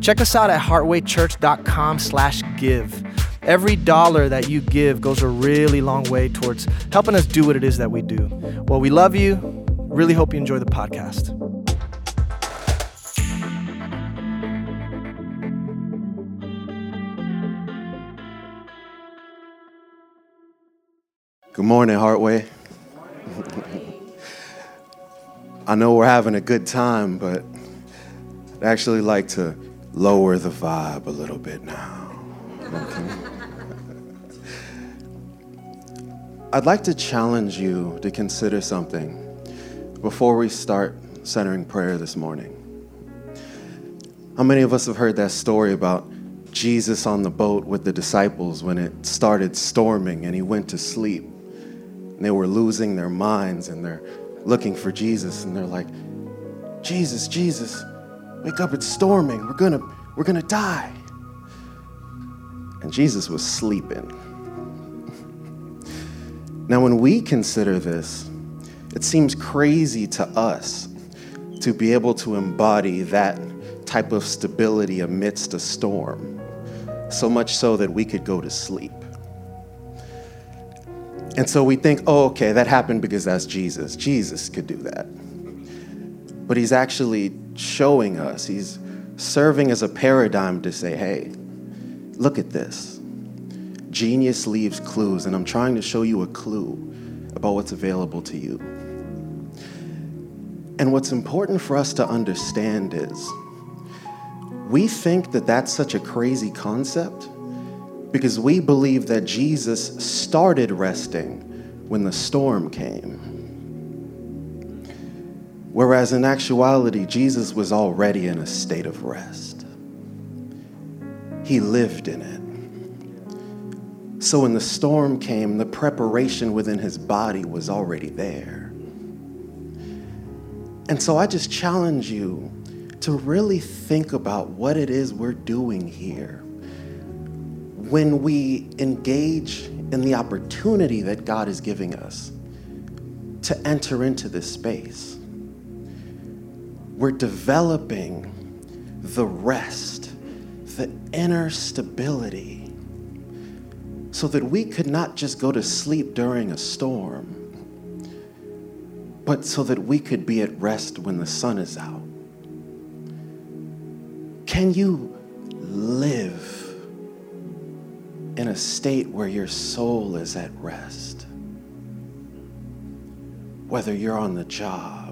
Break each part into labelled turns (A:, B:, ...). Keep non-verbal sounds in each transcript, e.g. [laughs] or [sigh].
A: check us out at heartwaychurch.com slash give. Every dollar that you give goes a really long way towards helping us do what it is that we do. Well, we love you. Really hope you enjoy the podcast.
B: Good morning, Heartway. [laughs] I know we're having a good time, but I'd actually like to lower the vibe a little bit now. Okay? [laughs] I'd like to challenge you to consider something before we start centering prayer this morning. How many of us have heard that story about Jesus on the boat with the disciples when it started storming and he went to sleep? And they were losing their minds and they're looking for Jesus and they're like, Jesus, Jesus, wake up, it's storming. We're gonna, we're gonna die. And Jesus was sleeping. [laughs] now, when we consider this, it seems crazy to us to be able to embody that type of stability amidst a storm, so much so that we could go to sleep. And so we think, oh, okay, that happened because that's Jesus. Jesus could do that. But he's actually showing us, he's serving as a paradigm to say, hey, look at this. Genius leaves clues, and I'm trying to show you a clue about what's available to you. And what's important for us to understand is we think that that's such a crazy concept because we believe that Jesus started resting when the storm came. Whereas in actuality, Jesus was already in a state of rest. He lived in it. So when the storm came, the preparation within his body was already there. And so I just challenge you to really think about what it is we're doing here when we engage in the opportunity that God is giving us to enter into this space, we're developing the rest, the inner stability, so that we could not just go to sleep during a storm, but so that we could be at rest when the sun is out. Can you live? in a state where your soul is at rest. Whether you're on the job,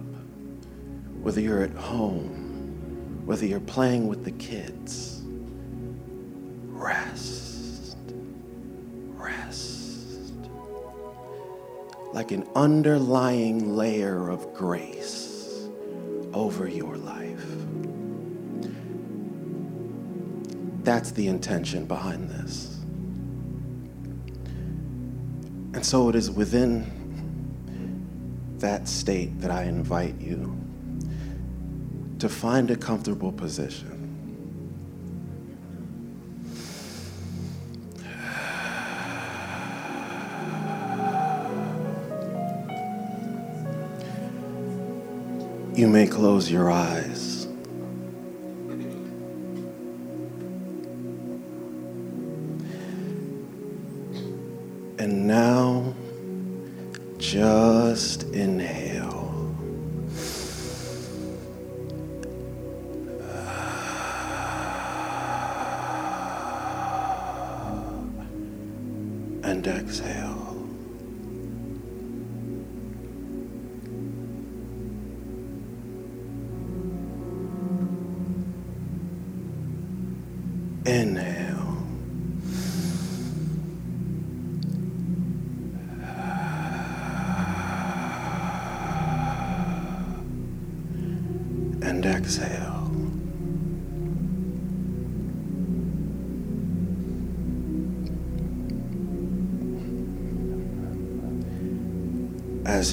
B: whether you're at home, whether you're playing with the kids, rest, rest. Like an underlying layer of grace over your life. That's the intention behind this. And so it is within that state that I invite you to find a comfortable position. You may close your eyes.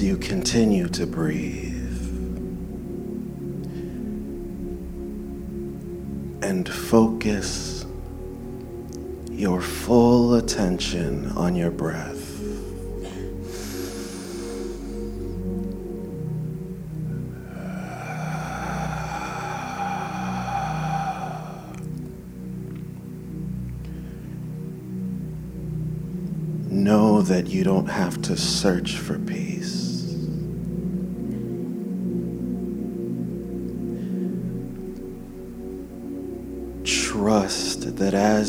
B: You continue to breathe. And focus your full attention on your breath. Know that you don't have to search for peace.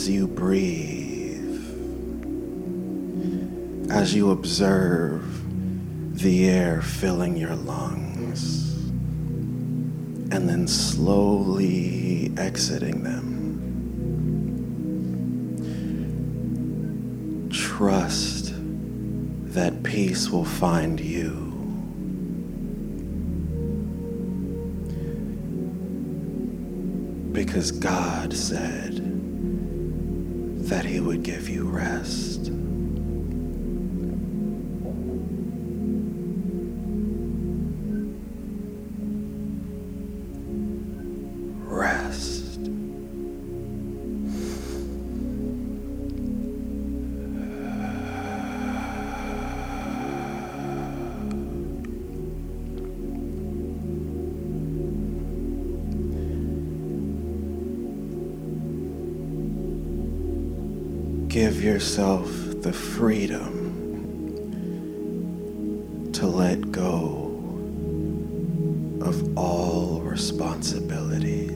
B: As you breathe, as you observe the air filling your lungs, and then slowly exiting them. Trust that peace will find you. Because God said that He would give you rest. Yourself the freedom to let go of all responsibilities.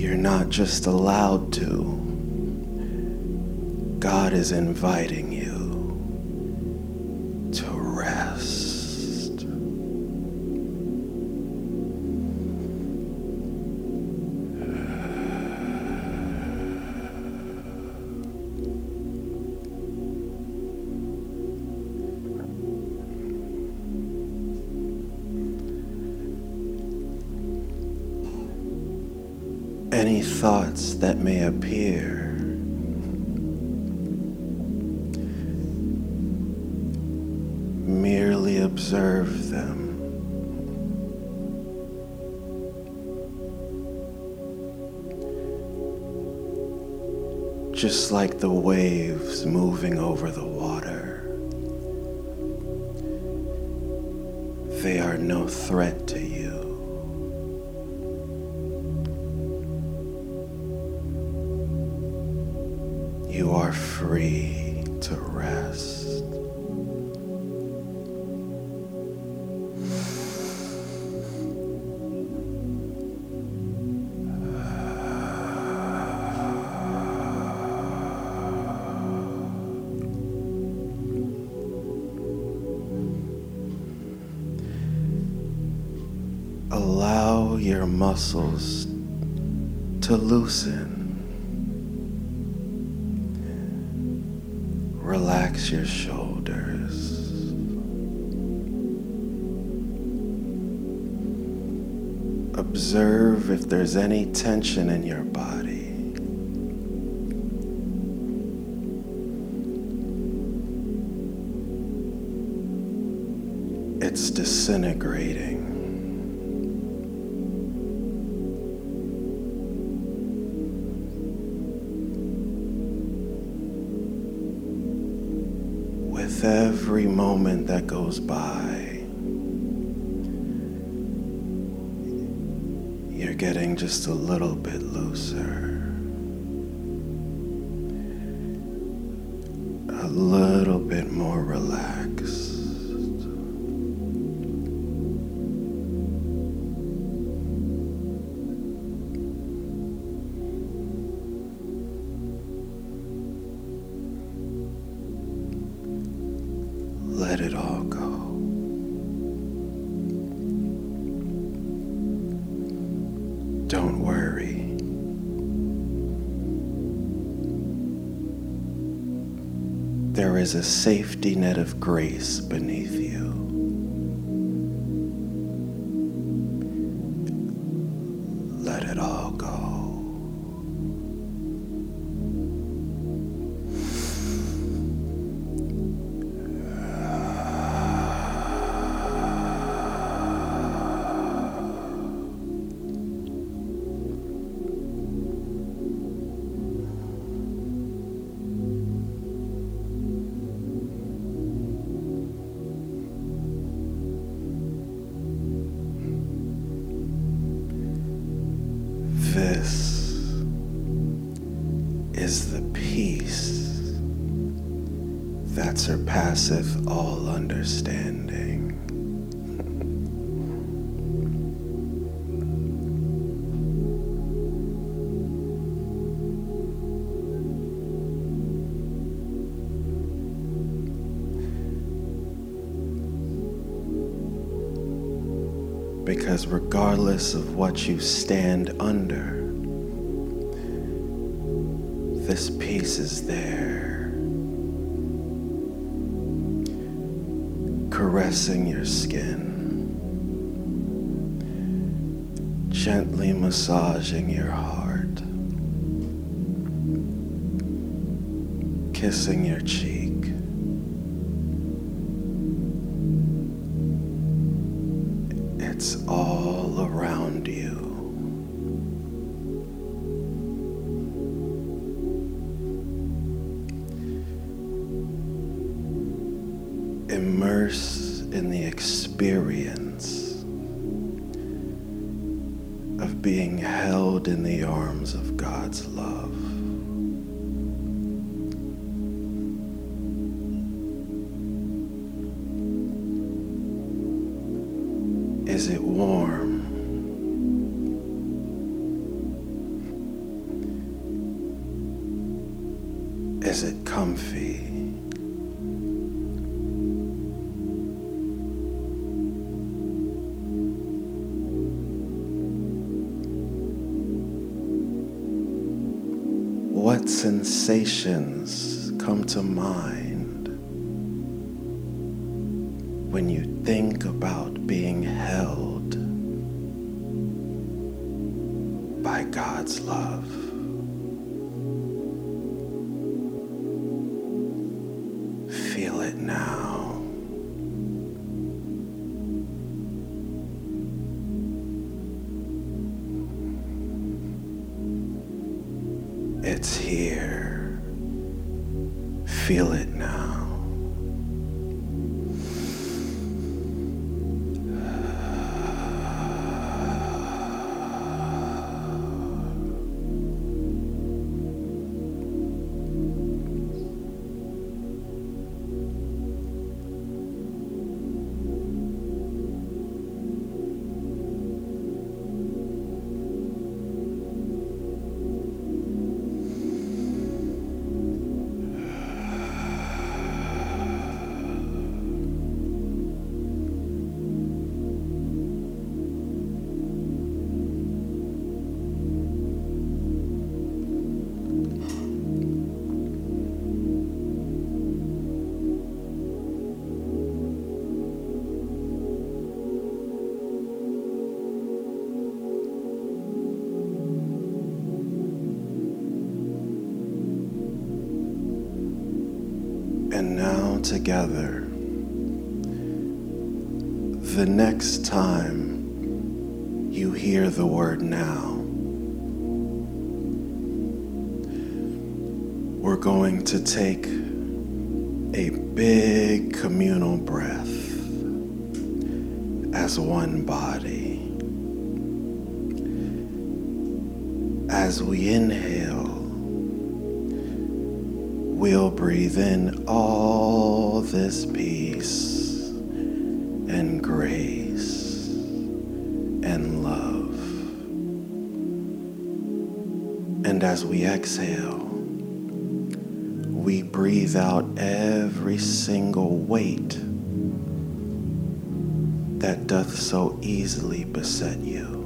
B: You're not just allowed to, God is inviting you that may appear merely observe them. Just like the waves moving over the water, they are no threat to you. Are free to rest. Allow your muscles to loosen. Your shoulders. Observe if there's any tension in your body. By, you're getting just a little bit looser. is a safety net of grace beneath you. Let it all go. That surpasseth all understanding. Because regardless of what you stand under, this peace is there, caressing your skin, gently massaging your heart, kissing your cheek. Is it comfy? What sensations come to mind when you think about being held by God's love? We're going to take a big communal breath as one body. As we inhale, we'll breathe in all this peace and grace and love. And as we exhale, breathe out every single weight that doth so easily beset you.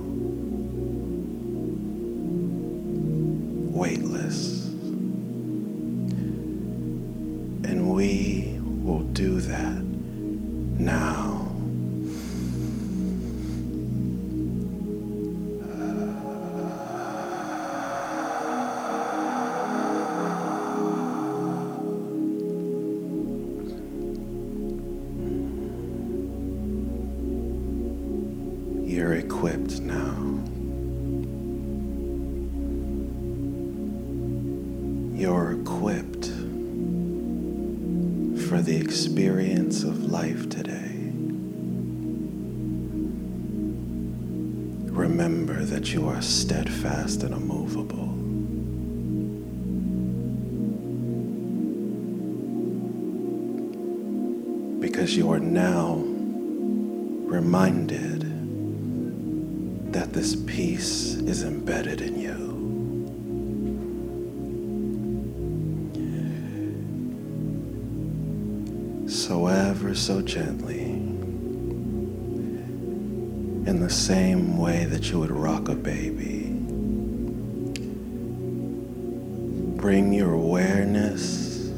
B: Your awareness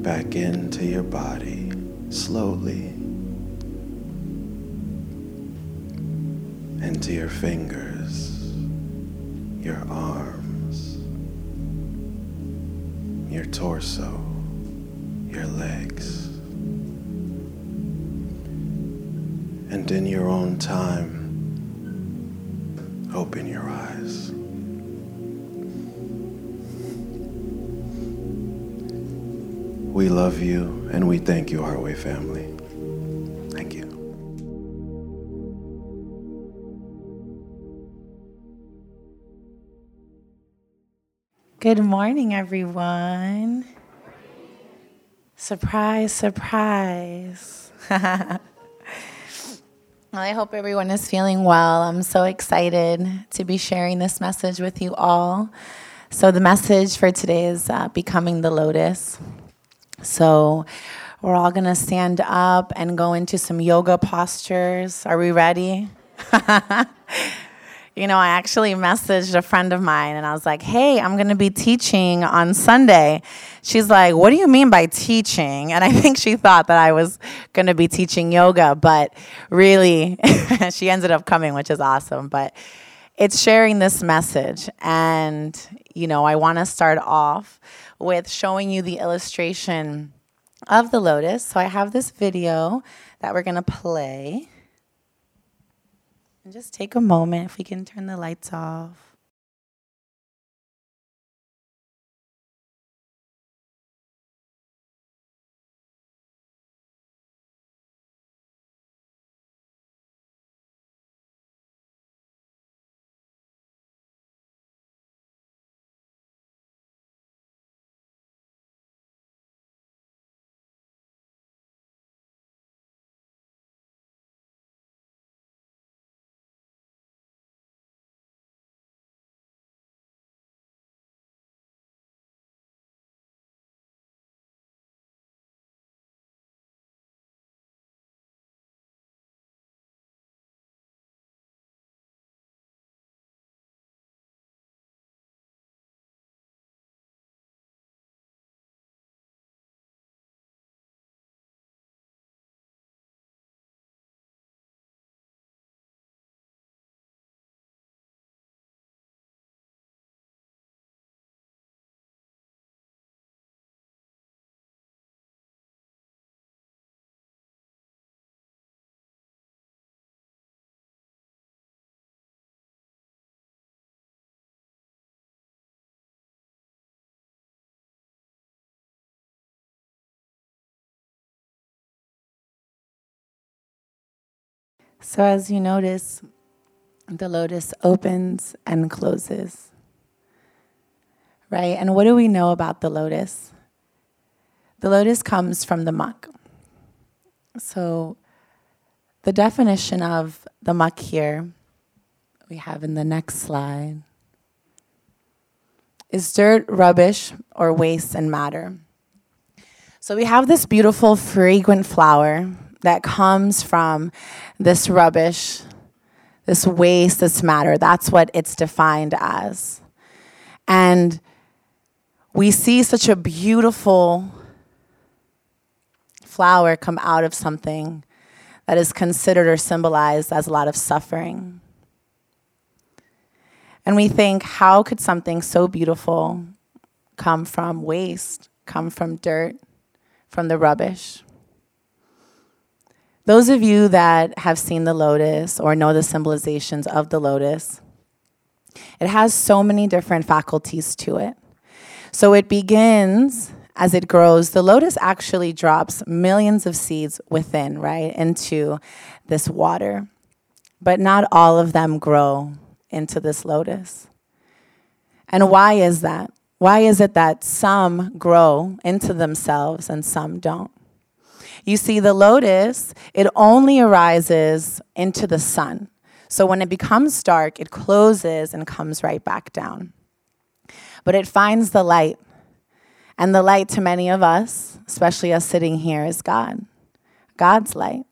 B: back into your body slowly. into your fingers, your arms, your torso, your legs. And in your own time, open your eyes. We love you and we thank you, Heartway family. Thank you.
C: Good morning, everyone. Surprise, surprise. [laughs] well, I hope everyone is feeling well. I'm so excited to be sharing this message with you all. So, the message for today is uh, Becoming the Lotus. So, we're all to stand up and go into some yoga postures. Are we ready? [laughs] you know, I actually messaged a friend of mine and I was like, hey, I'm going to be teaching on Sunday. She's like, what do you mean by teaching? And I [laughs] think she thought that I was going to be teaching yoga, but really, [laughs] she ended up coming, which is awesome. But it's sharing this message. And, you know, I want to start off with showing you the illustration of the lotus. So I have this video that we're going to play. And just take a moment if we can turn the lights off. So, as you notice, the lotus opens and closes. Right? And what do we know about the lotus? The lotus comes from the muck. So, the definition of the muck here, we have in the next slide, is dirt, rubbish, or waste and matter. So, we have this beautiful, fragrant flower that comes from this rubbish, this waste, this matter. That's what it's defined as. And we see such a beautiful flower come out of something that is considered or symbolized as a lot of suffering. And we think, how could something so beautiful come from waste, come from dirt, from the rubbish? Those of you that have seen the lotus or know the symbolizations of the lotus, it has so many different faculties to it. So it begins as it grows. The lotus actually drops millions of seeds within, right, into this water. But not all of them grow into this lotus. And why is that? Why is it that some grow into themselves and some don't? You see, the lotus, it only arises into the sun. So when it becomes dark, it closes and comes right back down. But it finds the light. And the light to many of us, especially us sitting here, is God. God's light,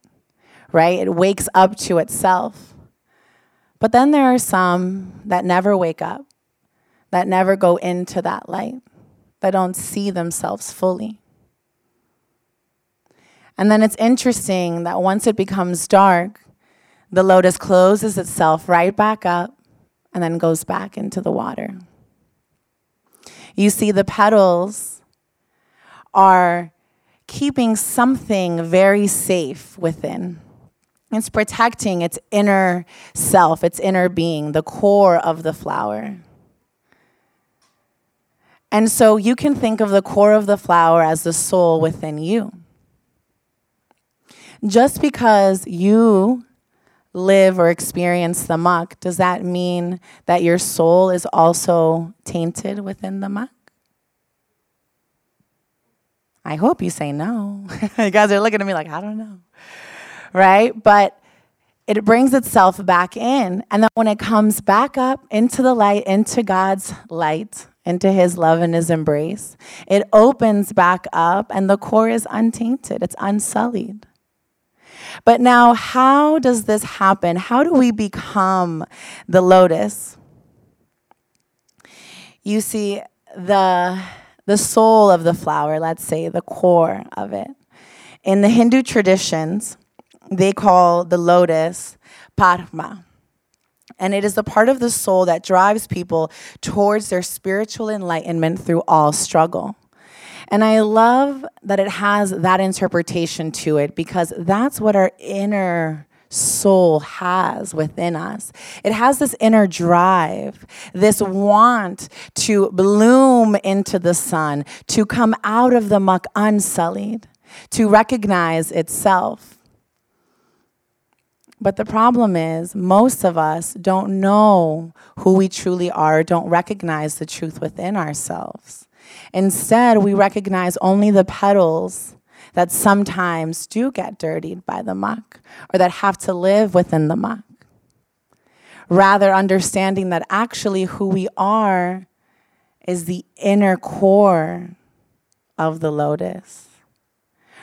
C: right? It wakes up to itself. But then there are some that never wake up, that never go into that light, that don't see themselves fully. And then it's interesting that once it becomes dark, the lotus closes itself right back up and then goes back into the water. You see, the petals are keeping something very safe within. It's protecting its inner self, its inner being, the core of the flower. And so you can think of the core of the flower as the soul within you. Just because you live or experience the muck, does that mean that your soul is also tainted within the muck? I hope you say no. [laughs] you guys are looking at me like, I don't know. Right? But it brings itself back in. And then when it comes back up into the light, into God's light, into his love and his embrace, it opens back up and the core is untainted, it's unsullied. But now, how does this happen? How do we become the lotus? You see, the, the soul of the flower, let's say, the core of it. In the Hindu traditions, they call the lotus Padma. And it is the part of the soul that drives people towards their spiritual enlightenment through all struggle. And I love that it has that interpretation to it because that's what our inner soul has within us. It has this inner drive, this want to bloom into the sun, to come out of the muck unsullied, to recognize itself. But the problem is, most of us don't know who we truly are, don't recognize the truth within ourselves. Instead, we recognize only the petals that sometimes do get dirtied by the muck or that have to live within the muck. Rather, understanding that actually who we are is the inner core of the lotus.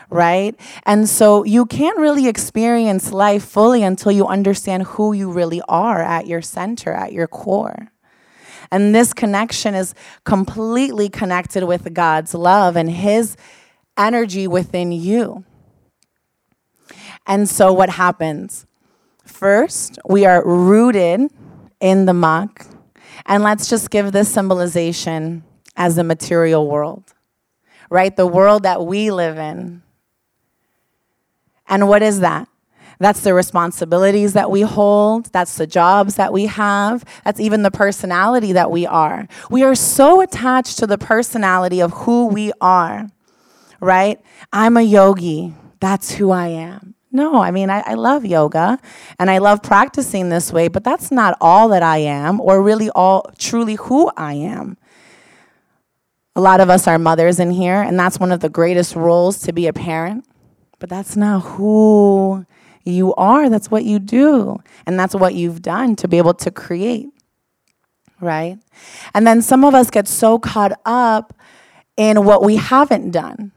C: Right? And so you can't really experience life fully until you understand who you really are at your center, at your core. And this connection is completely connected with God's love and His energy within you. And so, what happens? First, we are rooted in the muck. And let's just give this symbolization as the material world, right? The world that we live in. And what is that? That's the responsibilities that we hold. That's the jobs that we have. That's even the personality that we are. We are so attached to the personality of who we are, right? I'm a yogi. That's who I am. No, I mean, I, I, love yoga and I love practicing this way, but that's not all that I am or really all truly who I am. A lot of us are mothers in here, and that's one of the greatest roles to be a parent, but that's not who you are, that's what you do. And that's what you've done to be able to create. Right? And then some of us get so caught up in what we haven't done.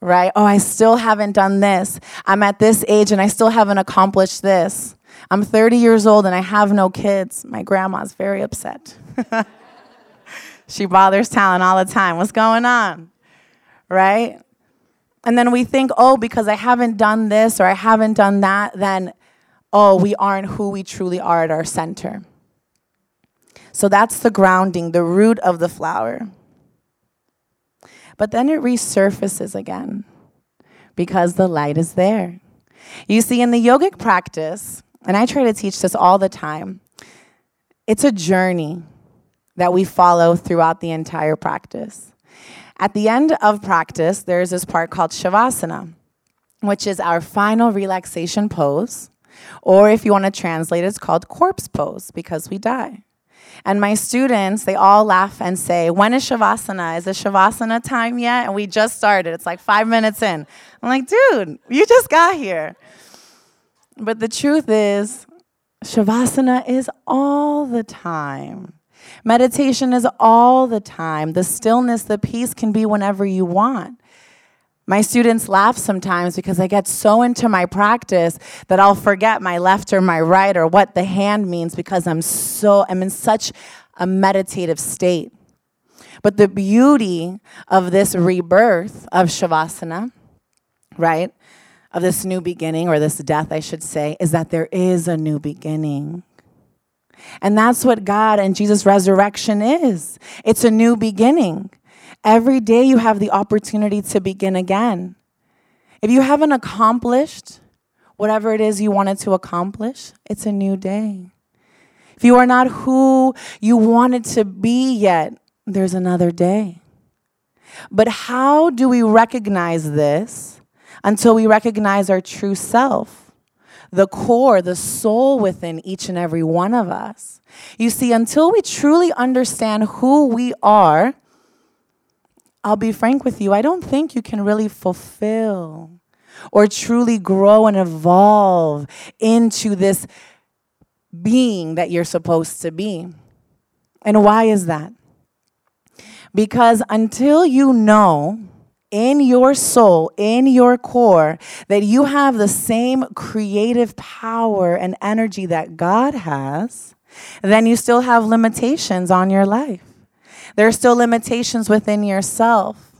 C: Right? Oh, I still haven't done this. I'm at this age and I still haven't accomplished this. I'm 30 years old and I have no kids. My grandma's very upset. [laughs] she bothers Talon all the time. What's going on? Right? And then we think, oh, because I haven't done this or I haven't done that, then, oh, we aren't who we truly are at our center. So that's the grounding, the root of the flower. But then it resurfaces again because the light is there. You see, in the yogic practice, and I try to teach this all the time, it's a journey that we follow throughout the entire practice. At the end of practice, there's this part called Shavasana, which is our final relaxation pose. Or if you want to translate, it's called corpse pose because we die. And my students, they all laugh and say, When is Shavasana? Is it Shavasana time yet? And we just started. It's like five minutes in. I'm like, Dude, you just got here. But the truth is, Shavasana is all the time. Meditation is all the time. The stillness, the peace can be whenever you want. My students laugh sometimes because I get so into my practice that I'll forget my left or my right or what the hand means because I'm so I'm in such a meditative state. But the beauty of this rebirth of Shavasana, right? Of this new beginning or this death I should say is that there is a new beginning. And that's what God and Jesus' resurrection is. It's a new beginning. Every day you have the opportunity to begin again. If you haven't accomplished whatever it is you wanted to accomplish, it's a new day. If you are not who you wanted to be yet, there's another day. But how do we recognize this until we recognize our true self? The core, the soul within each and every one of us. You see, until we truly understand who we are, I'll be frank with you, I don't think you can really fulfill or truly grow and evolve into this being that you're supposed to be. And why is that? Because until you know in your soul, in your core, that you have the same creative power and energy that God has, then you still have limitations on your life. There are still limitations within yourself.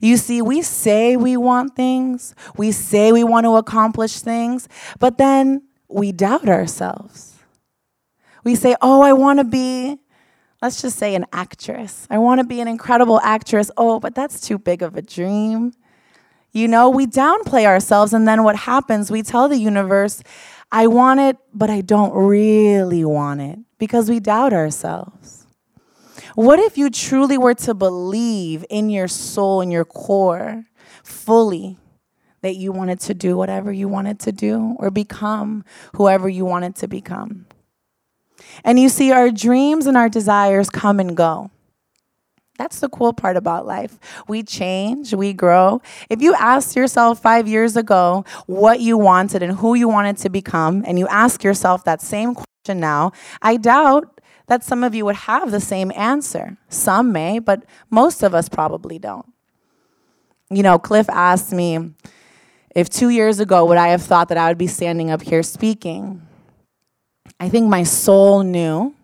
C: You see, we say we want things, we say we want to accomplish things, but then we doubt ourselves. We say, Oh, I want to be, let's just say, an actress. I want to be an incredible actress. Oh, but that's too big of a dream. You know, we downplay ourselves, and then what happens? We tell the universe, I want it, but I don't really want it because we doubt ourselves. What if you truly were to believe in your soul, in your core, fully, that you wanted to do whatever you wanted to do or become whoever you wanted to become? And you see, our dreams and our desires come and go. That's the cool part about life. We change, we grow. If you asked yourself five years ago what you wanted and who you wanted to become, and you ask yourself that same question now, I doubt that some of you would have the same answer. Some may, but most of us probably don't. You know, Cliff asked me if two years ago would I have thought that I would be standing up here speaking. I think my soul knew,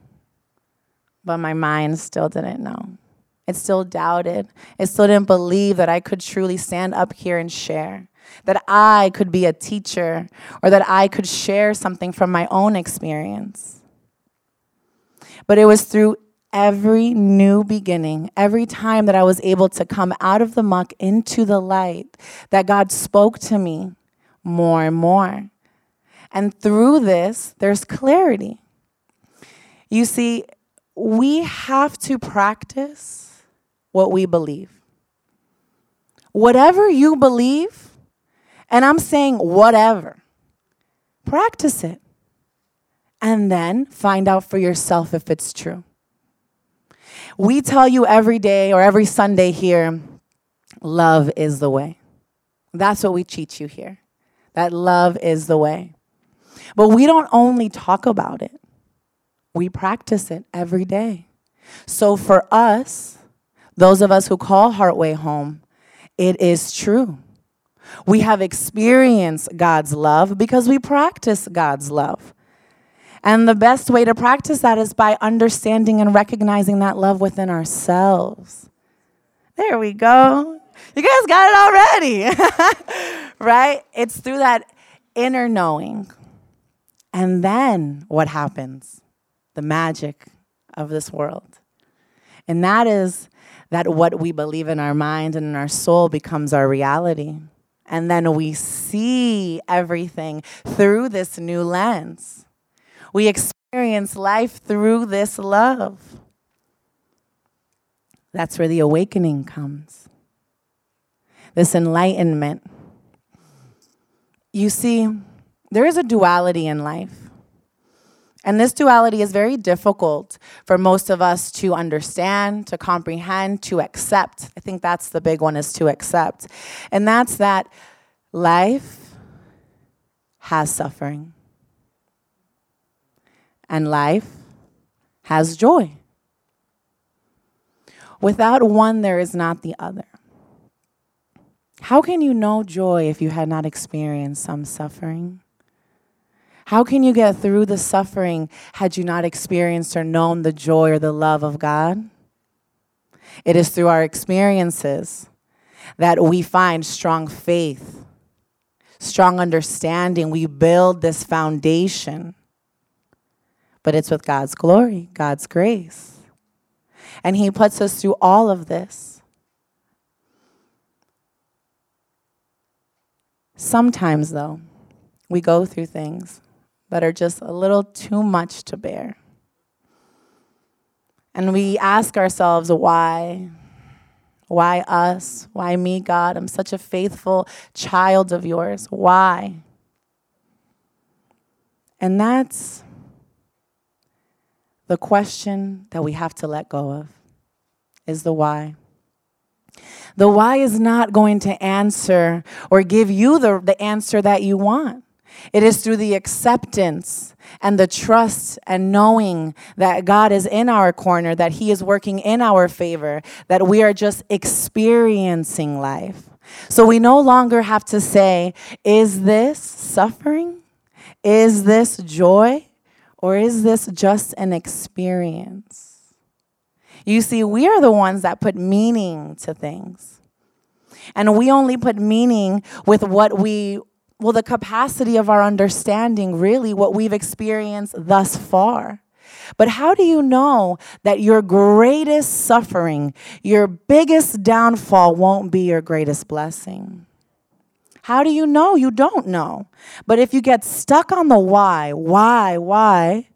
C: but my mind still didn't know. It still doubted. It still didn't believe that I could truly stand up here and share, that I could be a teacher, or that I could share something from my own experience. But it was through every new beginning, every time that I was able to come out of the muck into the light, that God spoke to me more and more. And through this, there's clarity. You see, we have to practice what we believe. Whatever you believe, and I'm saying whatever, practice it and then find out for yourself if it's true. We tell you every day or every Sunday here love is the way. That's what we teach you here. That love is the way. But we don't only talk about it, we practice it every day. So for us, those of us who call Heartway home, it is true. We have experienced God's love because we practice God's love. And the best way to practice that is by understanding and recognizing that love within ourselves. There we go. You guys got it already. [laughs] right? It's through that inner knowing. And then what happens? The magic of this world. And that is that what we believe in our mind and in our soul becomes our reality. And then we see everything through this new lens. We experience life through this love. That's where the awakening comes, this enlightenment. You see, there is a duality in life. And this duality is very difficult for most of us to understand, to comprehend, to accept. I think that's the big one is to accept. And that's that life has suffering. And life has joy. Without one, there is not the other. How can you know joy if you had not experienced some suffering? How can you get through the suffering had you not experienced or known the joy or the love of God? It is through our experiences that we find strong faith, strong understanding. We build this foundation. But it's with God's glory, God's grace. And He puts us through all of this. Sometimes, though, we go through things that are just a little too much to bear. And we ask ourselves, why? Why us? Why me, God? I'm such a faithful child of yours. Why? And that's the question that we have to let go of is the why. The why is not going to answer or give you the, the answer that you want. It is through the acceptance and the trust and knowing that God is in our corner, that He is working in our favor, that we are just experiencing life. So we no longer have to say, is this suffering? Is this joy? Or is this just an experience? You see, we are the ones that put meaning to things. And we only put meaning with what we, well, the capacity of our understanding, really, what we've experienced thus far. But how do you know that your greatest suffering, your biggest downfall won't be your greatest blessing? How do you know? You don't know. But if you get stuck on the why, why, why,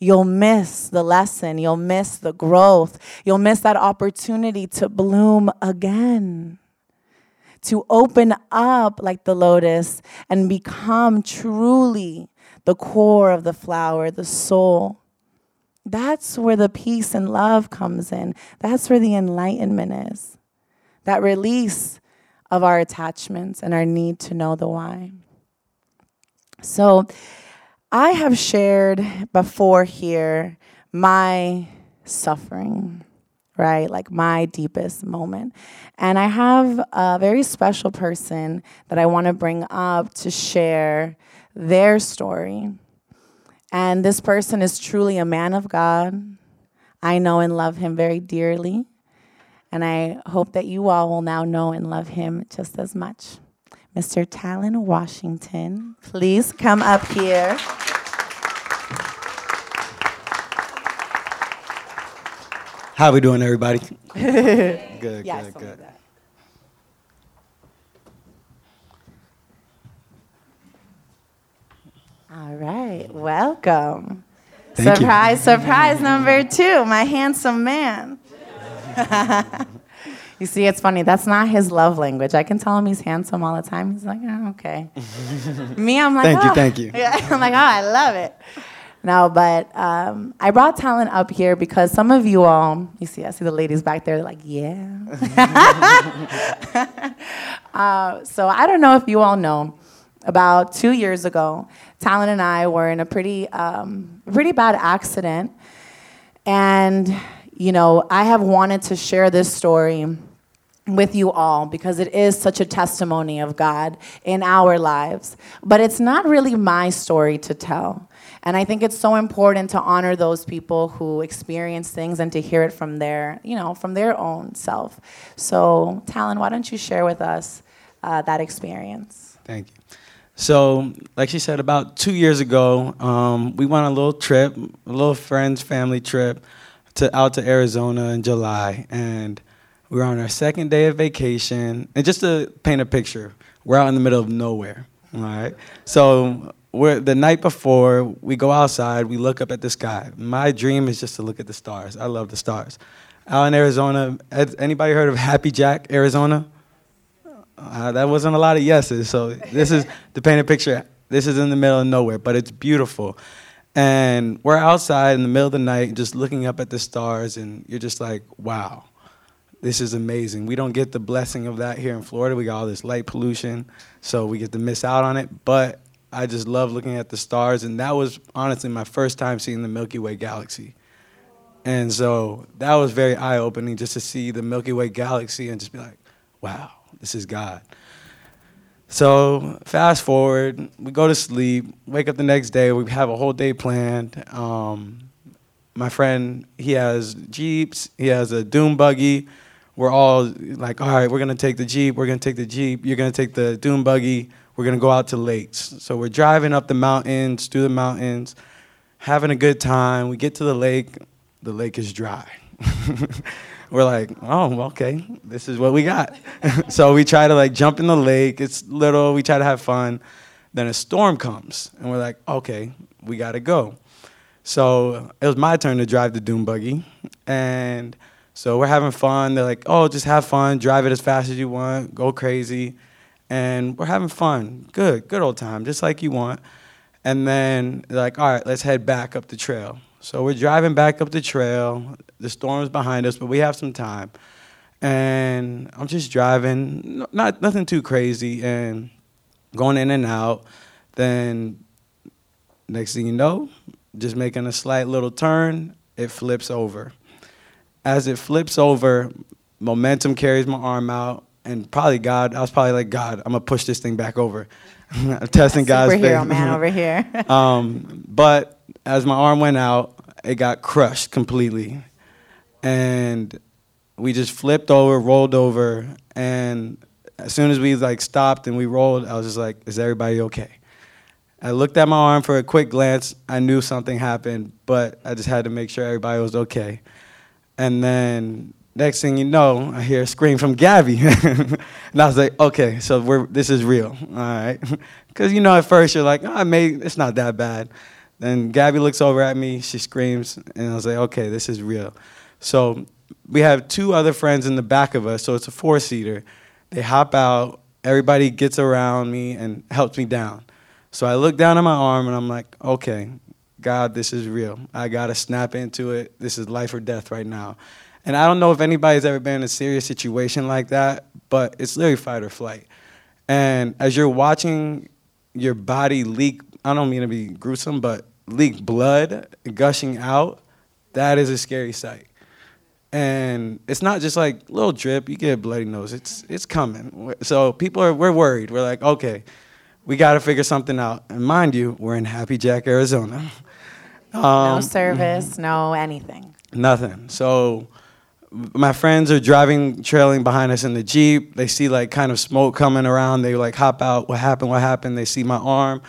C: you'll miss the lesson, you'll miss the growth, you'll miss that opportunity to bloom again. To open up like the lotus and become truly the core of the flower, the soul. That's where the peace and love comes in. That's where the enlightenment is. That release of our attachments and our need to know the why. So, I have shared before here my suffering, right? Like my deepest moment. And I have a very special person that I want to bring up to share their story. And this person is truly a man of God. I know and love him very dearly. And I hope that you all will now know and love him just as much. Mr. Talon Washington, please come up here.
D: How are we doing, everybody? [laughs] good,
C: yes,
D: good, good.
C: All right, welcome.
D: Thank you.
C: surprise, surprise number two, my handsome man. [laughs] you see, it's funny. That's not his love language. I can tell him he's handsome all the time. He's like, oh, okay. [laughs] Me, I'm like,
D: Thank you,
C: "Oh."
D: thank you.
C: I'm like, oh, I love it. No, but um, I brought Talon up here because some of you all, you see, I see the ladies back there, like, yeah. [laughs] uh, so I don't know if you all know, about two years ago, Talon and I were in a pretty, um, pretty bad accident. And, you know, I have wanted to share this story with you all because it is such a testimony of God in our lives. But it's not really my story to tell. And I think it's so important to honor those people who experience things and to hear it from their, you know, from their own self. So, Talon, why don't you share with us uh, that experience?
D: Thank you. So, like she said, about two years ago, um, we went on a little trip, a little friends, family trip, to out to Arizona in July, and we were on our second day of vacation. And just to paint a picture, we're out in the middle of nowhere. All right. So we're, the night before, we go outside, we look up at the sky. My dream is just to look at the stars. I love the stars. Out in Arizona, has anybody heard of Happy Jack, Arizona? Uh, that wasn't a lot of yeses. So this is [laughs] to paint a picture. This is in the middle of nowhere, but it's beautiful. And we're outside in the middle of the night, just looking up at the stars, and you're just like, wow, this is amazing. We don't get the blessing of that here in Florida. We got all this light pollution, so we get to miss out on it. But I just love looking at the stars, and that was honestly my first time seeing the Milky Way galaxy. And so that was very eye opening just to see the Milky Way galaxy and just be like, wow, this is God. So fast forward, we go to sleep, wake up the next day, we have a whole day planned. Um, my friend, he has Jeeps, he has a dune buggy. We're all like, all right, we're gonna take the Jeep, we're gonna take the Jeep, you're gonna take the dune buggy, we're gonna go out to lakes. So we're driving up the mountains, through the mountains, having a good time. We get to the lake, the lake is dry. [laughs] we're like, oh, okay, this is what we got. [laughs] so we try to like jump in the lake. It's little. We try to have fun. Then a storm comes, and we're like, okay, we gotta go. So it was my turn to drive the dune buggy, and so we're having fun. They're like, oh, just have fun, drive it as fast as you want, go crazy, and we're having fun. Good, good old time, just like you want. And then like, all right, let's head back up the trail. So we're driving back up the trail. The storm's behind us, but we have some time. And I'm just driving, not nothing too crazy, and going in and out. Then next thing you know, just making a slight little turn, it flips over. As it flips over, momentum carries my arm out, and probably God, I was probably like, God, I'm gonna push this thing back over. [laughs] I'm [laughs] testing God's faith.
C: Superhero man over here. [laughs]
D: um, but as my arm went out, it got crushed completely. And we just flipped over, rolled over, and as soon as we like stopped and we rolled, I was just like, "Is everybody okay?" I looked at my arm for a quick glance. I knew something happened, but I just had to make sure everybody was okay. And then next thing you know, I hear a scream from Gabby, [laughs] and I was like, "Okay, so we're this is real, all right?" [laughs] Because you know, at first you're like, ah, oh, "I made it's not that bad." Then Gabby looks over at me, she screams, and I was like, okay, this is real. So we have two other friends in the back of us, so it's a four seater. They hop out, everybody gets around me and helps me down. So I look down at my arm and I'm like, okay, God, this is real. I gotta snap into it. This is life or death right now. And I don't know if anybody's ever been in a serious situation like that, but it's literally fight or flight. And as you're watching your body leak I don't mean to be gruesome, but leak blood gushing out, that is a scary sight. And it's not just like little drip, you get a bloody nose. It's it's coming. So people are we're worried. We're like, okay, we got to figure something out. And mind you, we're in Happy Jack, Arizona.
C: Um, no service, no anything.
D: Nothing. So my friends are driving, trailing behind us in the Jeep. They see like kind of smoke coming around. They like hop out. What happened? What happened? They see my arm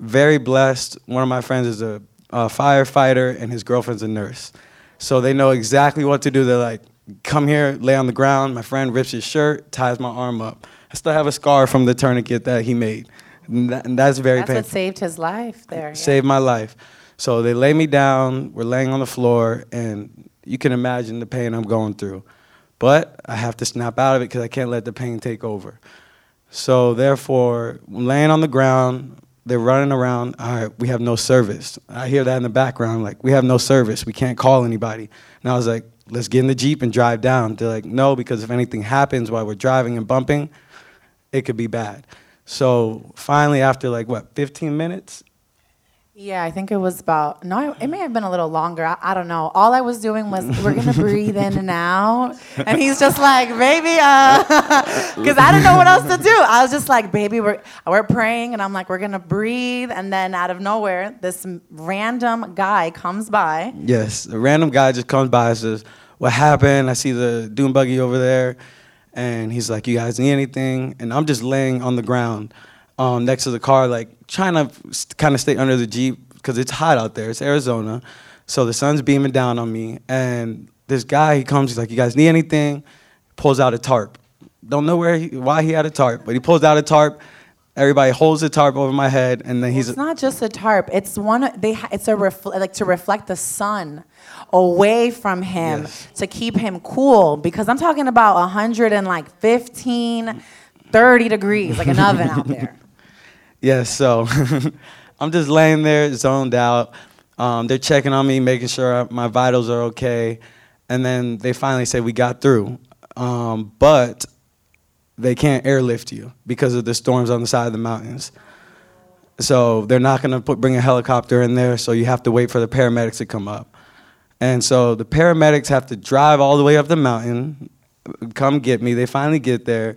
D: very blessed. One of my friends is a, a, firefighter, and his girlfriend's a nurse. So they know exactly what to do. They're like, come here, lay on the ground. My friend rips his shirt, ties my arm up. I still have a scar from the tourniquet that he made. And, that, and that's very
C: that's
D: painful.
C: That's what saved his life there.
D: Saved my life. So they lay me down, we're laying on the floor, and you can imagine the pain I'm going through. But I have to snap out of it because I can't let the pain take over. So therefore, laying on the ground, they're running around. All right, we have no service. I hear that in the background, like, we have no service. We can't call anybody. And I was like, let's get in the Jeep and drive down. They're like, no, because if anything happens while we're driving and bumping, it could be bad. So finally, after like, what, 15 minutes,
C: yeah, I think it was about no, it may have been a little longer. I, I don't know. All I was doing was we're gonna breathe in and out, and he's just like, baby, uh, [laughs] because I didn't know what else to do. I was just like, baby, we're we're praying, and I'm like, we're gonna breathe, and then out of nowhere, this random guy comes by.
D: Yes, a random guy just comes by and says, "What happened?" I see the dune buggy over there, and he's like, "You guys need anything?" And I'm just laying on the ground um, next to the car, like trying to kind of stay under the Jeep because it's hot out there. It's Arizona. So the sun's beaming down on me. And this guy, he comes, he's like, You guys need anything? Pulls out a tarp. Don't know where he, why he had a tarp, but he pulls out a tarp. Everybody holds the tarp over my head, and then he's.
C: It's not just a tarp. It's one. They. It's a refl- like to reflect the sun away from him yes. to keep him cool. Because I'm talking about 100 and like 15, 30 degrees, like an oven out [laughs] there.
D: Yes, so [laughs] I'm just laying there, zoned out. Um, they're checking on me, making sure my vitals are okay, and then they finally say we got through, um, but they can't airlift you because of the storms on the side of the mountains. So they're not going to bring a helicopter in there. So you have to wait for the paramedics to come up. And so the paramedics have to drive all the way up the mountain, come get me. They finally get there.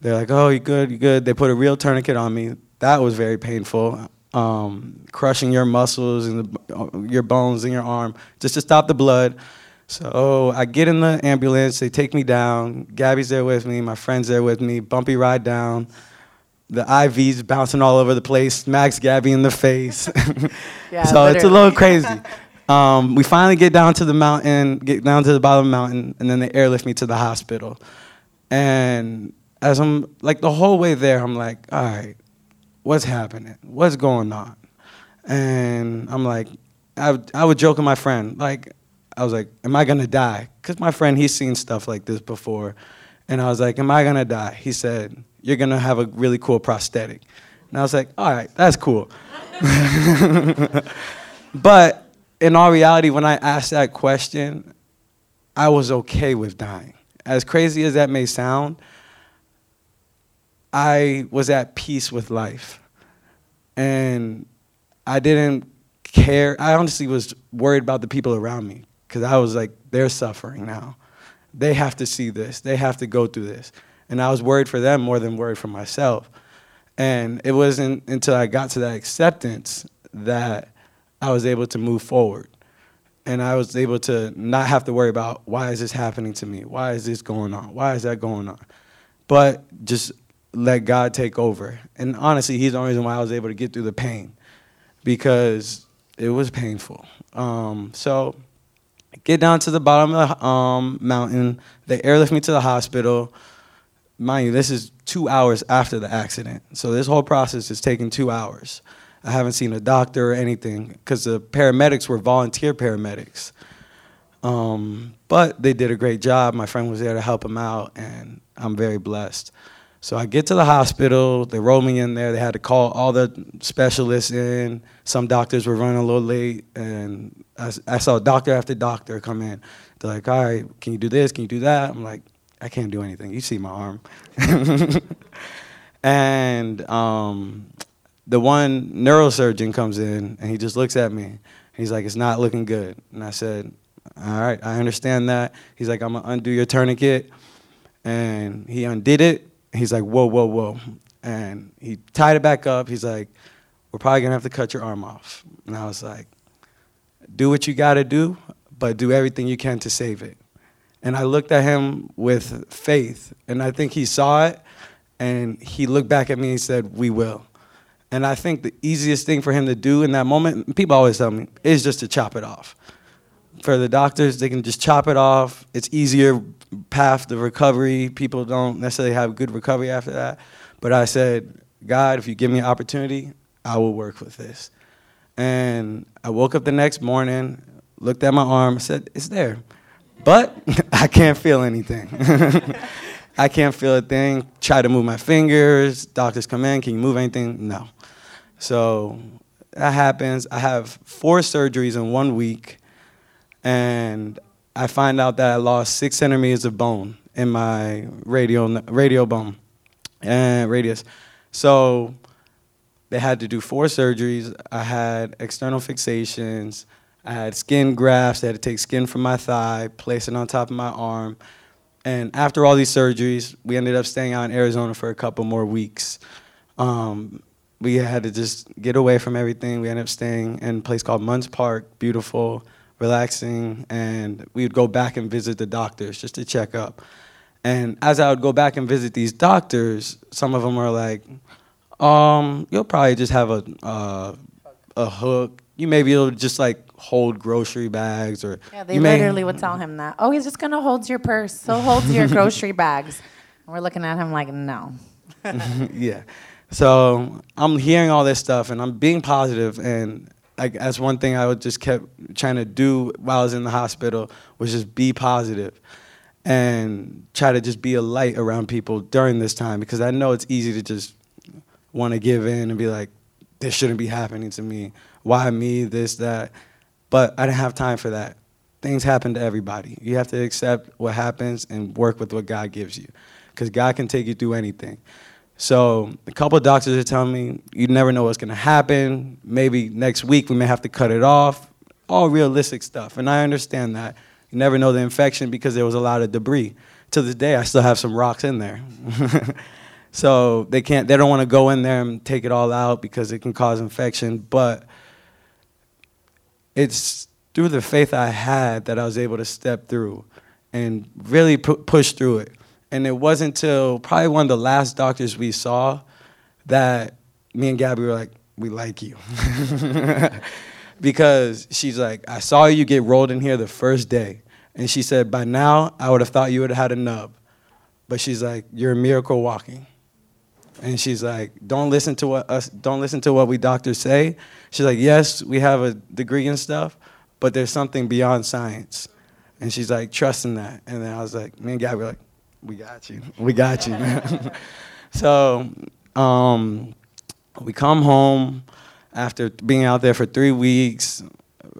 D: They're like, "Oh, you're good? you're good?" They put a real tourniquet on me. That was very painful, um, crushing your muscles and the, your bones in your arm just to stop the blood. So I get in the ambulance. They take me down. Gabby's there with me. My friend's there with me. Bumpy ride down. The IVs bouncing all over the place. Smacks Gabby in the face. [laughs]
C: Yeah,
D: so it's a little crazy. [laughs] Um, we finally get down to the mountain, get down to the bottom of the mountain, and then they airlift me to the hospital. And as I'm like the whole way there, I'm like, all right, what's happening? What's going on? And I'm like, I, I would joke with my friend, like, I was like, am I gonna die? Because my friend, he's seen stuff like this before. And I was like, am I gonna die? He said, you're gonna have a really cool prosthetic. And I was like, all right, that's cool. [laughs] but in all reality, when I asked that question, I was okay with dying. As crazy as that may sound, I was at peace with life. And I didn't care. I honestly was worried about the people around me because I was like, they're suffering now. They have to see this, they have to go through this. And I was worried for them more than worried for myself. And it wasn't until I got to that acceptance that I was able to move forward. And I was able to not have to worry about why is this happening to me? Why is this going on? Why is that going on? But just let God take over. And honestly, He's the only reason why I was able to get through the pain because it was painful. Um, so get down to the bottom of the um, mountain. They airlift me to the hospital. Mind you, this is two hours after the accident. So this whole process is taking two hours. I haven't seen a doctor or anything because the paramedics were volunteer paramedics. Um, but they did a great job. My friend was there to help him out, and I'm very blessed. So I get to the hospital. They roll me in there. They had to call all the specialists in. Some doctors were running a little late, and I saw doctor after doctor come in. They're like, "All right, can you do this? Can you do that?" I'm like, "I can't do anything. You see my arm." [laughs] and um, the one neurosurgeon comes in, and he just looks at me. He's like, "It's not looking good." And I said, "All right, I understand that." He's like, "I'm gonna undo your tourniquet." and he undid it. He's like, whoa, whoa, whoa. And he tied it back up. He's like, we're probably gonna have to cut your arm off. And I was like, do what you gotta do, but do everything you can to save it. And I looked at him with faith, and I think he saw it, and he looked back at me and said, we will. And I think the easiest thing for him to do in that moment, people always tell me, is just to chop it off for the doctors, they can just chop it off. It's easier path to recovery. People don't necessarily have good recovery after that. But I said, God, if you give me an opportunity, I will work with this. And I woke up the next morning, looked at my arm, said, it's there. But [laughs] I can't feel anything. [laughs] I can't feel a thing. Try to move my fingers. Doctors come in, can you move anything? No. So that happens. I have four surgeries in one week and I find out that I lost six centimeters of bone in my radial radial bone and radius. So they had to do four surgeries. I had external fixations. I had skin grafts. They had to take skin from my thigh, place it on top of my arm. And after all these surgeries, we ended up staying out in Arizona for a couple more weeks. Um, we had to just get away from everything. We ended up staying in a place called Munds Park, beautiful, relaxing, and we would go back and visit the doctors just to check up. And as I would go back and visit these doctors, some of them were like, um, "You'll probably just have a uh, a hook. You may be able to just like hold grocery bags, or
C: Yeah, they literally would tell him that. Oh, he's just gonna hold your purse. So hold your [laughs] grocery bags. And we're looking at him like, no. [laughs]
D: yeah. So I'm hearing all this stuff and I'm being positive and like that's one thing I would just kept trying to do while I was in the hospital was just be positive and try to just be a light around people during this time because I know it's easy to just want to give in and be like this shouldn't be happening to me. Why me? This, that. But I didn't have time for that. Things happen to everybody. You have to accept what happens and work with what God gives you. Because God can take you through anything. So a couple of doctors are telling me, you never know what's gonna happen. Maybe next week we may have to cut it off. All realistic stuff. And I understand that. You never know the infection because there was a lot of debris. To this day, I still have some rocks in there. [laughs] so they can't, they don't wanna go in there and take it all out because it can cause infection. But it's through the faith I had that I was able to step through and really pu- push through it. And it wasn't until probably one of the last doctors we saw that me and Gabby were like, we like you. [laughs] because she's like, I saw you get rolled in here the first day. And she said, by now, I would have thought you would have had a nub. But she's like, you're a miracle walking. And she's like, don't listen to what us, don't listen to what we doctors say. She's like, yes, we have a degree and stuff, but there's something beyond science. And she's like, trust in that. And then I was like, me and Gabby were like, we got you. We got you. [laughs] so um, we come home after being out there for three weeks.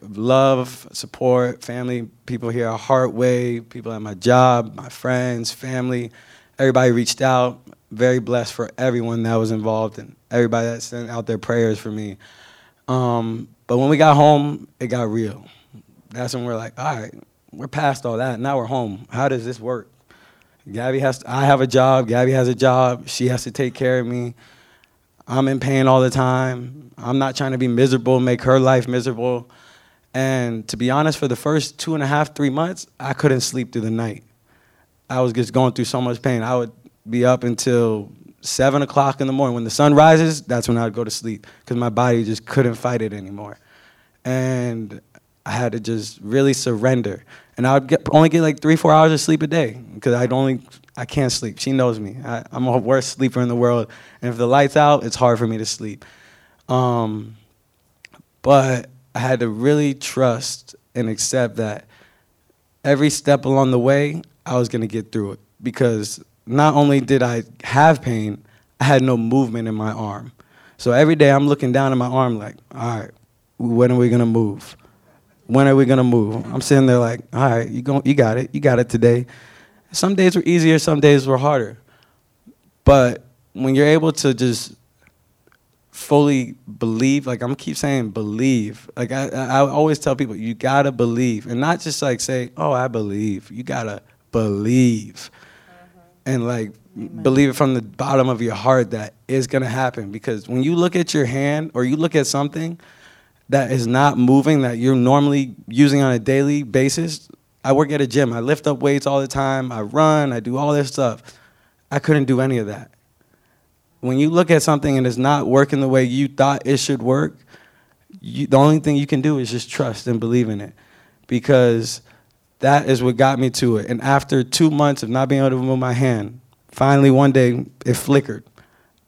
D: Love, support, family, people here at Heartway, people at my job, my friends, family. Everybody reached out. Very blessed for everyone that was involved and everybody that sent out their prayers for me. Um, but when we got home, it got real. That's when we're like, all right, we're past all that. Now we're home. How does this work? Gabby has, to, I have a job. Gabby has a job. She has to take care of me. I'm in pain all the time. I'm not trying to be miserable, make her life miserable. And to be honest, for the first two and a half, three months, I couldn't sleep through the night. I was just going through so much pain. I would be up until seven o'clock in the morning. When the sun rises, that's when I would go to sleep because my body just couldn't fight it anymore. And I had to just really surrender. And I would get, only get like three, four hours of sleep a day because I'd only, I can't sleep. She knows me. I, am a worst sleeper in the world. And if the light's out, it's hard for me to sleep. Um, but I had to really trust and accept that every step along the way, I was going to get through it because not only did I have pain, I had no movement in my arm. So every day I'm looking down at my arm like, all right, when are we going to move? When are we gonna move? I'm sitting there like, all right, you go, you got it, you got it today. Some days were easier, some days were harder. But when you're able to just fully believe, like I'm keep saying believe. Like I, I always tell people, you gotta believe, and not just like say, oh, I believe. You gotta believe, mm-hmm. and like Amen. believe it from the bottom of your heart that it's gonna happen. Because when you look at your hand or you look at something that is not moving that you're normally using on a daily basis. I work at a gym. I lift up weights all the time. I run. I do all this stuff. I couldn't do any of that. When you look at something and it's not working the way you thought it should work, you, the only thing you can do is just trust and believe in it because that is what got me to it. And after two months of not being able to move my hand, finally one day it flickered.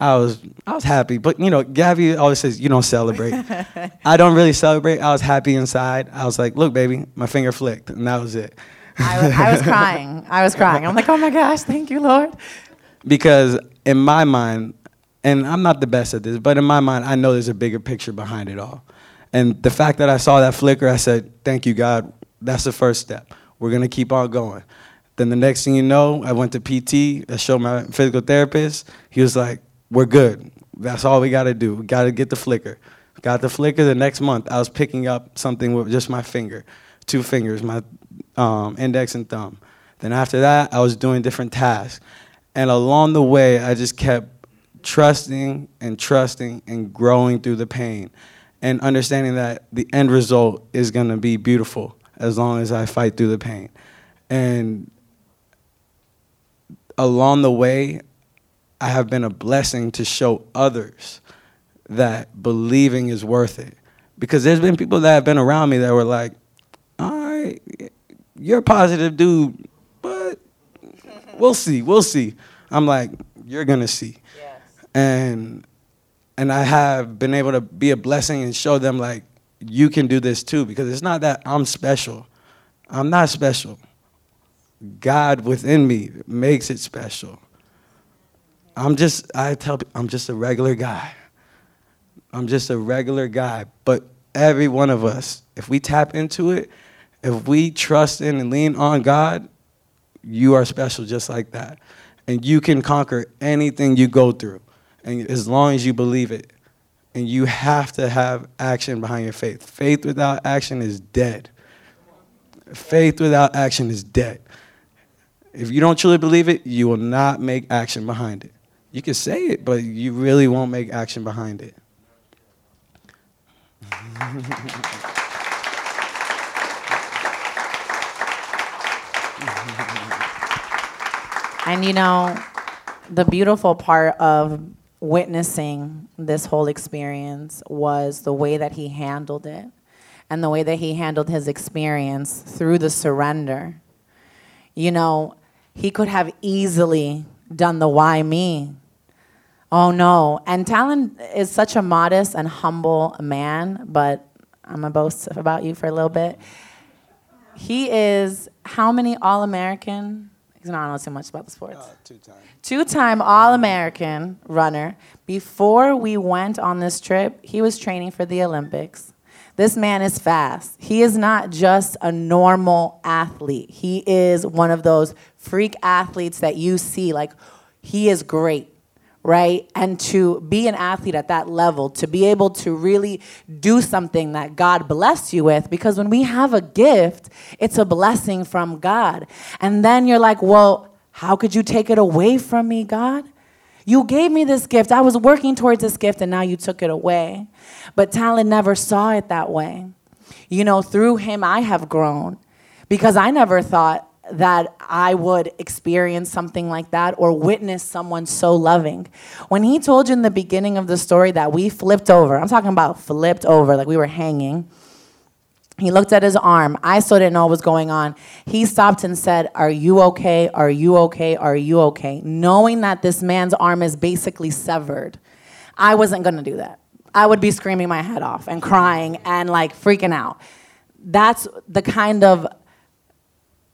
D: I was I was happy. But you know, Gabby always says you don't celebrate. [laughs] I don't really celebrate. I was happy inside. I was like, look, baby, my finger flicked, and that was it.
C: I, was, I was [laughs] crying. I was crying. I'm like, oh my gosh, thank you, Lord.
D: Because in my mind, and I'm not the best at this, but in my mind, I know there's a bigger picture behind it all. And the fact that I saw that flicker, I said, thank you, God. That's the first step. We're gonna keep on going. Then the next thing you know, I went to PT. I showed my physical therapist. He was like, we're good. That's all we got to do. We got to get the flicker. Got the flicker the next month. I was picking up something with just my finger, two fingers, my um, index and thumb. Then after that, I was doing different tasks. And along the way, I just kept trusting and trusting and growing through the pain and understanding that the end result is going to be beautiful as long as I fight through the pain. And along the way, I have been a blessing to show others that believing is worth it. Because there's been people that have been around me that were like, all right, you're a positive dude, but we'll see, we'll see. I'm like, you're gonna see. Yes. And and I have been able to be a blessing and show them like you can do this too because it's not that I'm special. I'm not special. God within me makes it special. I'm just, I tell I'm just a regular guy. I'm just a regular guy. But every one of us, if we tap into it, if we trust in and lean on God, you are special just like that. And you can conquer anything you go through. And as long as you believe it. And you have to have action behind your faith. Faith without action is dead. Faith without action is dead. If you don't truly believe it, you will not make action behind it. You can say it, but you really won't make action behind it. [laughs]
C: And you know, the beautiful part of witnessing this whole experience was the way that he handled it and the way that he handled his experience through the surrender. You know, he could have easily done the why me. Oh no. And Talon is such a modest and humble man, but I'm gonna boast about you for a little bit. He is how many All American? Because I don't know too much about the sports.
D: Uh, two times.
C: Two time All American runner. Before we went on this trip, he was training for the Olympics. This man is fast. He is not just a normal athlete. He is one of those freak athletes that you see. Like, he is great, right? And to be an athlete at that level, to be able to really do something that God blessed you with, because when we have a gift, it's a blessing from God. And then you're like, well, how could you take it away from me, God? You gave me this gift. I was working towards this gift and now you took it away. But Talon never saw it that way. You know, through him, I have grown because I never thought that I would experience something like that or witness someone so loving. When he told you in the beginning of the story that we flipped over, I'm talking about flipped over, like we were hanging. He looked at his arm. I still didn't know what was going on. He stopped and said, Are you okay? Are you okay? Are you okay? Knowing that this man's arm is basically severed. I wasn't gonna do that. I would be screaming my head off and crying and like freaking out. That's the kind of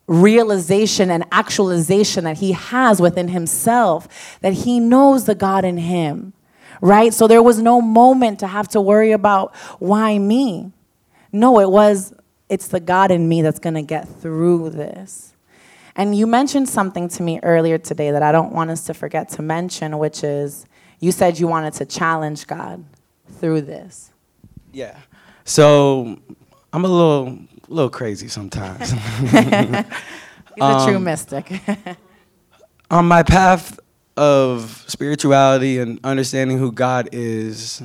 C: realization and actualization that he has within himself, that he knows the God in him, right? So there was no moment to have to worry about why me. No, it was, it's the God in me that's gonna get through this. And you mentioned something to me earlier today that I don't want us to forget to mention, which is you said you wanted to challenge God through this.
D: Yeah. So I'm a little little crazy sometimes. [laughs]
C: He's a true um, mystic. [laughs]
D: On my path of spirituality and understanding who God is,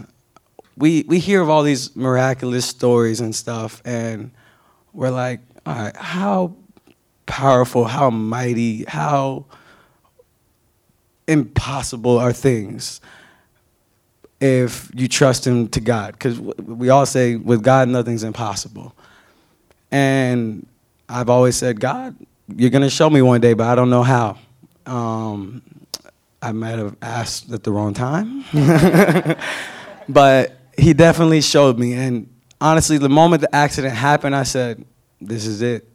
D: we we hear of all these miraculous stories and stuff, and we're like, all right, how powerful, how mighty, how impossible are things if you trust him to God? Because we all say, with God, nothing's impossible. And I've always said, God, you're going to show me one day, but I don't know how. Um, I might have asked at the wrong time. [laughs] but he definitely showed me. And honestly, the moment the accident happened, I said, this is it.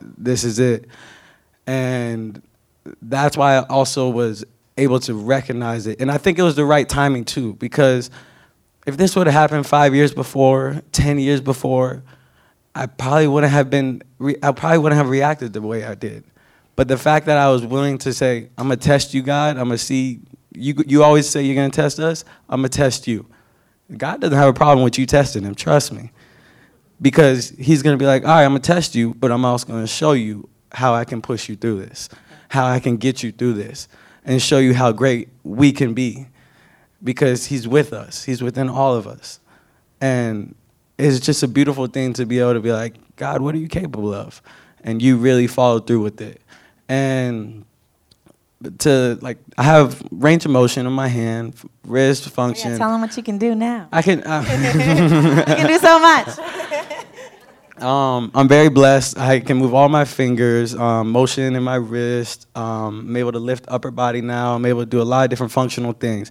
D: This is it. And that's why I also was able to recognize it. And I think it was the right timing too, because if this would have happened five years before, 10 years before, I probably wouldn't have been, re- I probably wouldn't have reacted the way I did. But the fact that I was willing to say, I'm gonna test you, God, I'm gonna see, you, you always say you're gonna test us, I'm gonna test you. God doesn't have a problem with you testing him, trust me. Because he's gonna be like, all right, I'm gonna test you, but I'm also gonna show you how I can push you through this, how I can get you through this, and show you how great we can be. Because he's with us, he's within all of us. And it's just a beautiful thing to be able to be like, God, what are you capable of? And you really follow through with it. And to like, I have range of motion in my hand, wrist function.
C: Yeah, tell him what you can do now.
D: I can. Uh, [laughs]
C: You can do so much. [laughs]
D: Um, I'm very blessed. I can move all my fingers, um, motion in my wrist. Um, I'm able to lift upper body now. I'm able to do a lot of different functional things.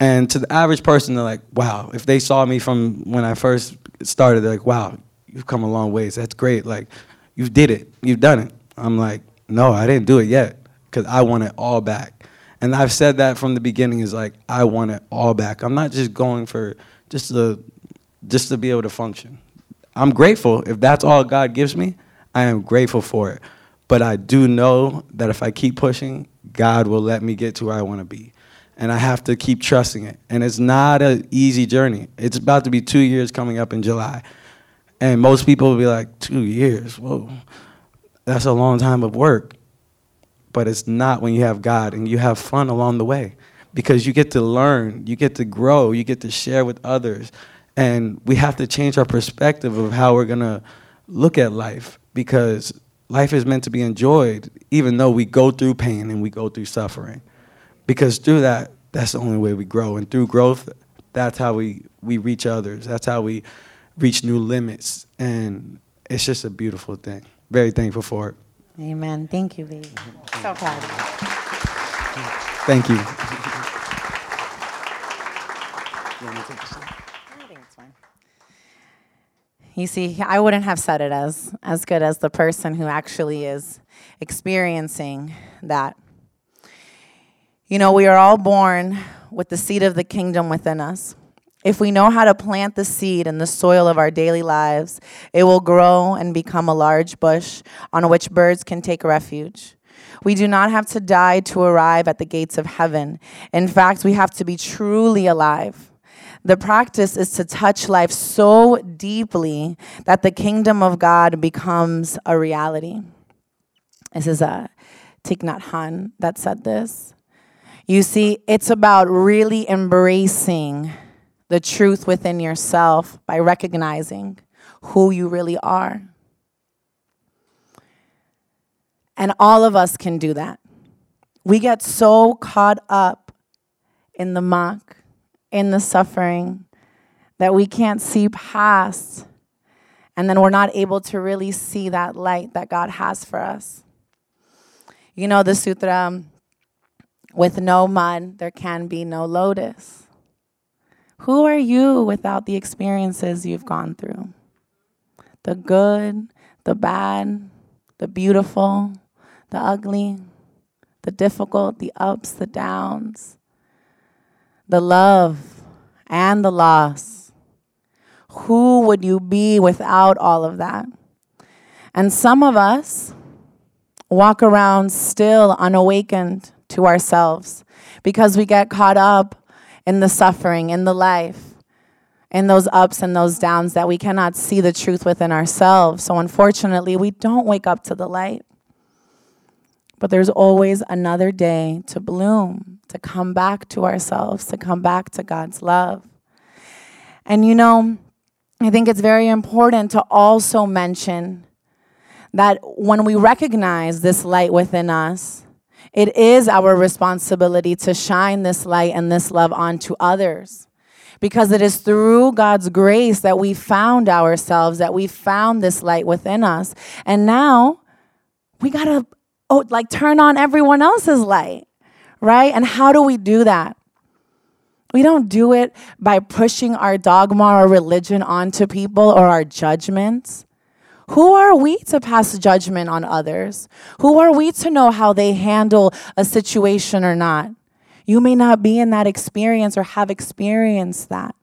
D: And to the average person, they're like, wow. If they saw me from when I first started, they're like, wow, you've come a long ways. That's great. Like, you did it. You've done it. I'm like, no, I didn't do it yet because I want it all back. And I've said that from the beginning is like I want it all back. I'm not just going for just to just to be able to function. I'm grateful if that's all God gives me. I am grateful for it. But I do know that if I keep pushing, God will let me get to where I want to be. And I have to keep trusting it. And it's not an easy journey. It's about to be two years coming up in July. And most people will be like, two years? Whoa, that's a long time of work but it's not when you have God and you have fun along the way because you get to learn, you get to grow, you get to share with others. And we have to change our perspective of how we're going to look at life because life is meant to be enjoyed even though we go through pain and we go through suffering. Because through that, that's the only way we grow. And through growth, that's how we, we reach others. That's how we reach new limits. And it's just a beautiful thing. Very thankful for it.
C: Amen. Thank you, baby. So proud of you.
D: Thank you.
C: You see, I wouldn't have said it as as good as the person who actually is experiencing that. You know, we are all born with the seed of the kingdom within us. If we know how to plant the seed in the soil of our daily lives, it will grow and become a large bush on which birds can take refuge. We do not have to die to arrive at the gates of heaven. In fact, we have to be truly alive. The practice is to touch life so deeply that the kingdom of God becomes a reality. This is a Thich Nhat Hanh that said this. You see, it's about really embracing the truth within yourself by recognizing who you really are. And all of us can do that. We get so caught up in the muck, in the suffering, that we can't see past. And then we're not able to really see that light that God has for us. You know the sutra um, with no mud, there can be no lotus. Who are you without the experiences you've gone through? The good, the bad, the beautiful, the ugly, the difficult, the ups, the downs, the love and the loss. Who would you be without all of that? And some of us walk around still unawakened to ourselves because we get caught up in the suffering, in the life, in those ups and those downs that we cannot see the truth within ourselves. So, unfortunately, we don't wake up to the light. But there's always another day to bloom, to come back to ourselves, to come back to God's love. And you know, I think it's very important to also mention that when we recognize this light within us, it is our responsibility to shine this light and this love onto others. Because it is through God's grace that we found ourselves, that we found this light within us. And now we got to oh, like turn on everyone else's light, right? And how do we do that? We don't do it by pushing our dogma or religion onto people or our judgments. Who are we to pass judgment on others? Who are we to know how they handle a situation or not? You may not be in that experience or have experienced that.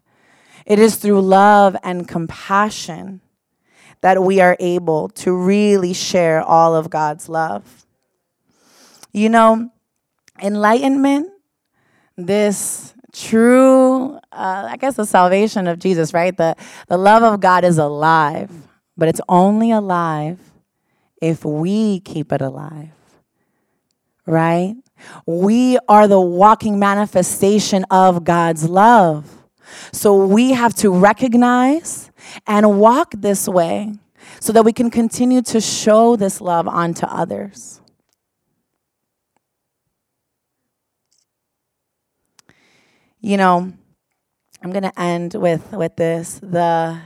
C: It is through love and compassion that we are able to really share all of God's love. You know, enlightenment, this true, uh, I guess, the salvation of Jesus, right? The, the love of God is alive but it's only alive if we keep it alive. Right? We are the walking manifestation of God's love. So we have to recognize and walk this way so that we can continue to show this love onto others. You know, I'm going to end with with this the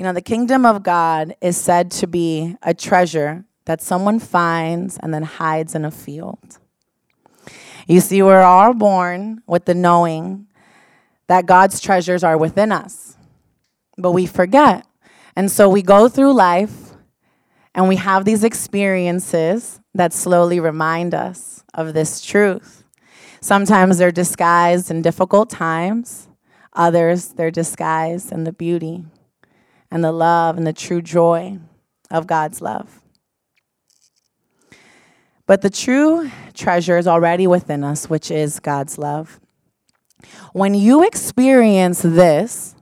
C: you know, the kingdom of God is said to be a treasure that someone finds and then hides in a field. You see, we're all born with the knowing that God's treasures are within us, but we forget. And so we go through life and we have these experiences that slowly remind us of this truth. Sometimes they're disguised in difficult times, others, they're disguised in the beauty and the love and the true joy of God's love. But the true treasure is already within us, which is God's love. When you experience this,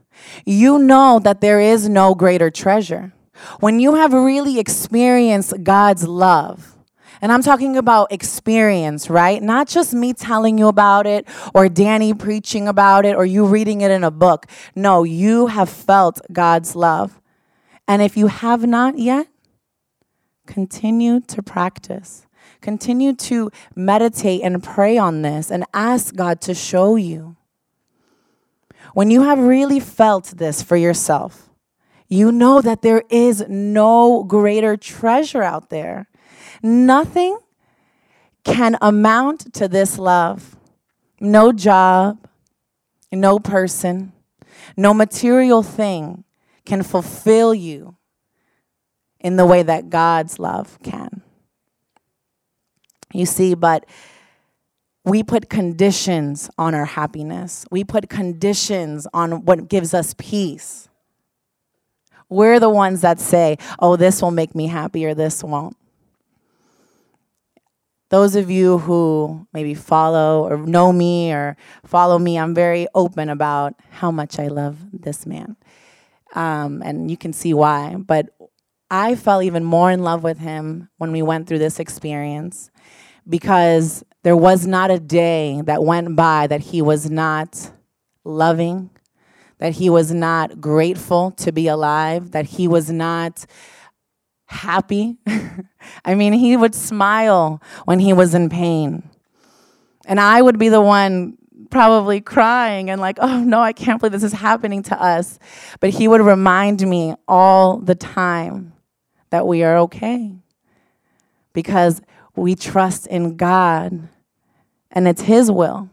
C: you know that there is no greater treasure. When you have really experienced God's love, and I'm talking about experience, right? Not just me telling you about it or Danny preaching about it or you reading it in a book. No, you have felt God's love. And if you have not yet, continue to practice. Continue to meditate and pray on this and ask God to show you. When you have really felt this for yourself, you know that there is no greater treasure out there. Nothing can amount to this love. No job, no person, no material thing can fulfill you in the way that God's love can. You see, but we put conditions on our happiness. We put conditions on what gives us peace. We're the ones that say, oh, this will make me happy or this won't. Those of you who maybe follow or know me or follow me, I'm very open about how much I love this man. Um, and you can see why. But I fell even more in love with him when we went through this experience because there was not a day that went by that he was not loving, that he was not grateful to be alive, that he was not happy. [laughs] I mean, he would smile when he was in pain. And I would be the one probably crying and like, oh no, I can't believe this is happening to us. But he would remind me all the time that we are okay because we trust in God and it's His will.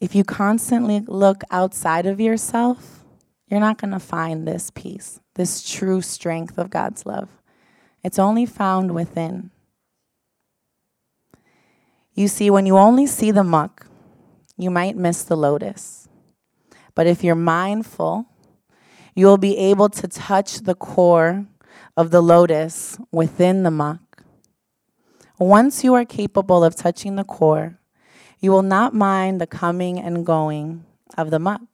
C: If you constantly look outside of yourself, you're not going to find this peace, this true strength of God's love. It's only found within. You see, when you only see the muck, you might miss the lotus. But if you're mindful, you'll be able to touch the core of the lotus within the muck. Once you are capable of touching the core, you will not mind the coming and going of the muck.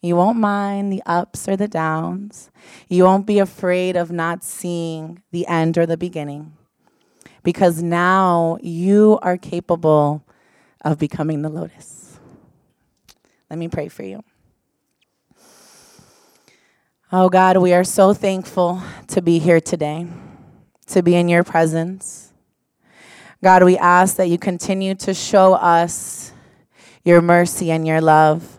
C: You won't mind the ups or the downs. You won't be afraid of not seeing the end or the beginning. Because now you are capable of becoming the lotus. Let me pray for you. Oh God, we are so thankful to be here today, to be in your presence. God, we ask that you continue to show us your mercy and your love.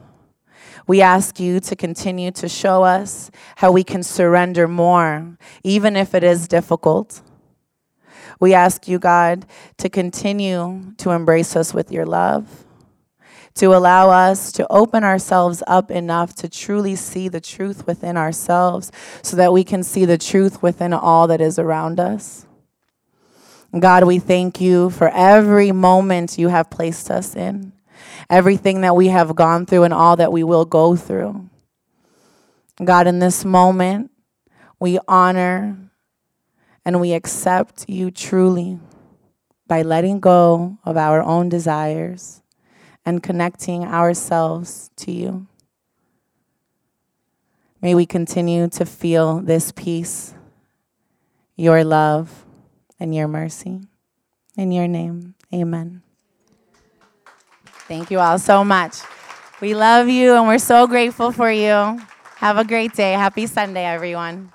C: We ask you to continue to show us how we can surrender more, even if it is difficult. We ask you, God, to continue to embrace us with your love to allow us to open ourselves up enough to truly see the truth within ourselves so that we can see the truth within all that is around us. God, we thank you for every moment you have placed us in, everything that we have gone through, and all that we will go through. God, in this moment, we honor and we accept you truly by letting go of our own desires and connecting ourselves to you. May we continue to feel this peace, your love, and your mercy. In your name, amen. Thank you all so much. We love you and we're so grateful for you. Have a great day. Happy Sunday, everyone.